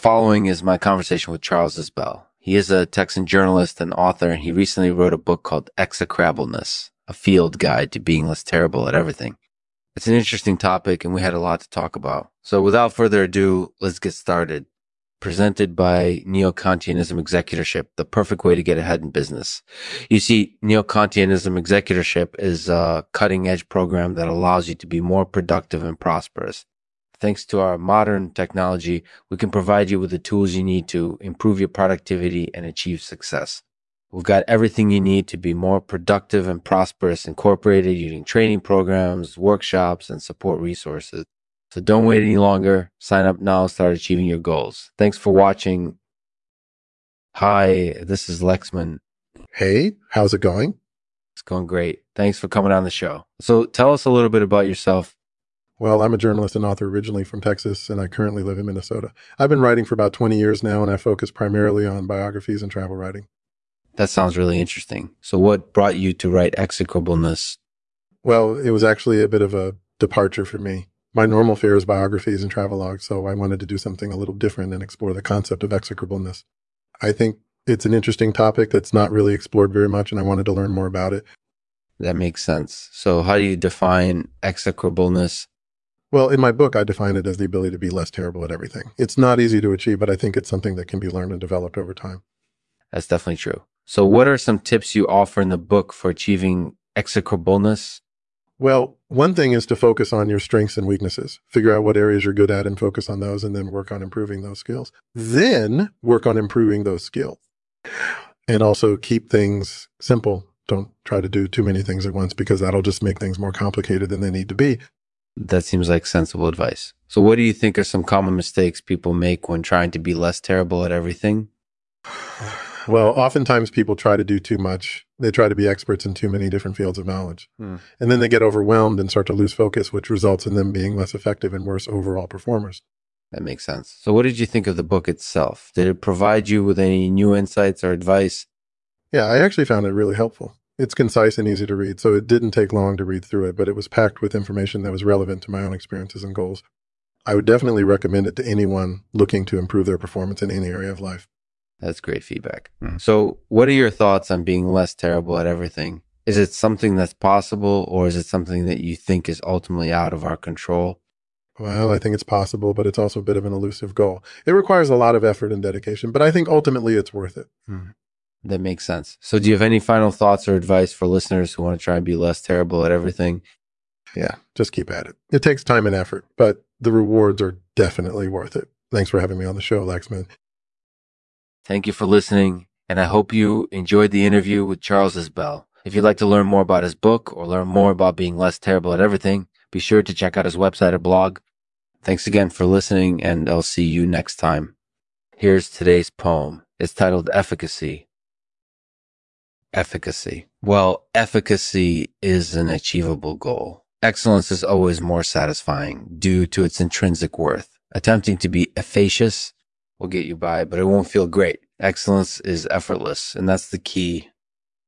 following is my conversation with Charles Isbell. He is a Texan journalist and author, and he recently wrote a book called Execrableness, a field guide to being less terrible at everything. It's an interesting topic, and we had a lot to talk about. So without further ado, let's get started. Presented by Neo-Kantianism Executorship, the perfect way to get ahead in business. You see, Neo-Kantianism Executorship is a cutting edge program that allows you to be more productive and prosperous. Thanks to our modern technology, we can provide you with the tools you need to improve your productivity and achieve success. We've got everything you need to be more productive and prosperous incorporated using training programs, workshops, and support resources. So don't wait any longer. Sign up now, start achieving your goals. Thanks for watching. Hi, this is Lexman. Hey, how's it going? It's going great. Thanks for coming on the show. So tell us a little bit about yourself well, I'm a journalist and author originally from Texas, and I currently live in Minnesota. I've been writing for about 20 years now, and I focus primarily on biographies and travel writing. That sounds really interesting. So, what brought you to write Execrableness? Well, it was actually a bit of a departure for me. My normal fare is biographies and travelogues, so I wanted to do something a little different and explore the concept of execrableness. I think it's an interesting topic that's not really explored very much, and I wanted to learn more about it. That makes sense. So, how do you define execrableness? Well, in my book, I define it as the ability to be less terrible at everything. It's not easy to achieve, but I think it's something that can be learned and developed over time. That's definitely true. So, what are some tips you offer in the book for achieving execrableness? Well, one thing is to focus on your strengths and weaknesses. Figure out what areas you're good at and focus on those, and then work on improving those skills. Then work on improving those skills. And also keep things simple. Don't try to do too many things at once because that'll just make things more complicated than they need to be. That seems like sensible advice. So, what do you think are some common mistakes people make when trying to be less terrible at everything? Well, oftentimes people try to do too much. They try to be experts in too many different fields of knowledge. Hmm. And then they get overwhelmed and start to lose focus, which results in them being less effective and worse overall performers. That makes sense. So, what did you think of the book itself? Did it provide you with any new insights or advice? Yeah, I actually found it really helpful. It's concise and easy to read, so it didn't take long to read through it, but it was packed with information that was relevant to my own experiences and goals. I would definitely recommend it to anyone looking to improve their performance in any area of life. That's great feedback. Mm. So, what are your thoughts on being less terrible at everything? Is it something that's possible, or is it something that you think is ultimately out of our control? Well, I think it's possible, but it's also a bit of an elusive goal. It requires a lot of effort and dedication, but I think ultimately it's worth it. Mm. That makes sense. So, do you have any final thoughts or advice for listeners who want to try and be less terrible at everything? Yeah, just keep at it. It takes time and effort, but the rewards are definitely worth it. Thanks for having me on the show, Lexman. Thank you for listening, and I hope you enjoyed the interview with Charles Isbell. If you'd like to learn more about his book or learn more about being less terrible at everything, be sure to check out his website or blog. Thanks again for listening, and I'll see you next time. Here's today's poem. It's titled Efficacy efficacy. Well, efficacy is an achievable goal. Excellence is always more satisfying due to its intrinsic worth. Attempting to be efficacious will get you by, but it won't feel great. Excellence is effortless, and that's the key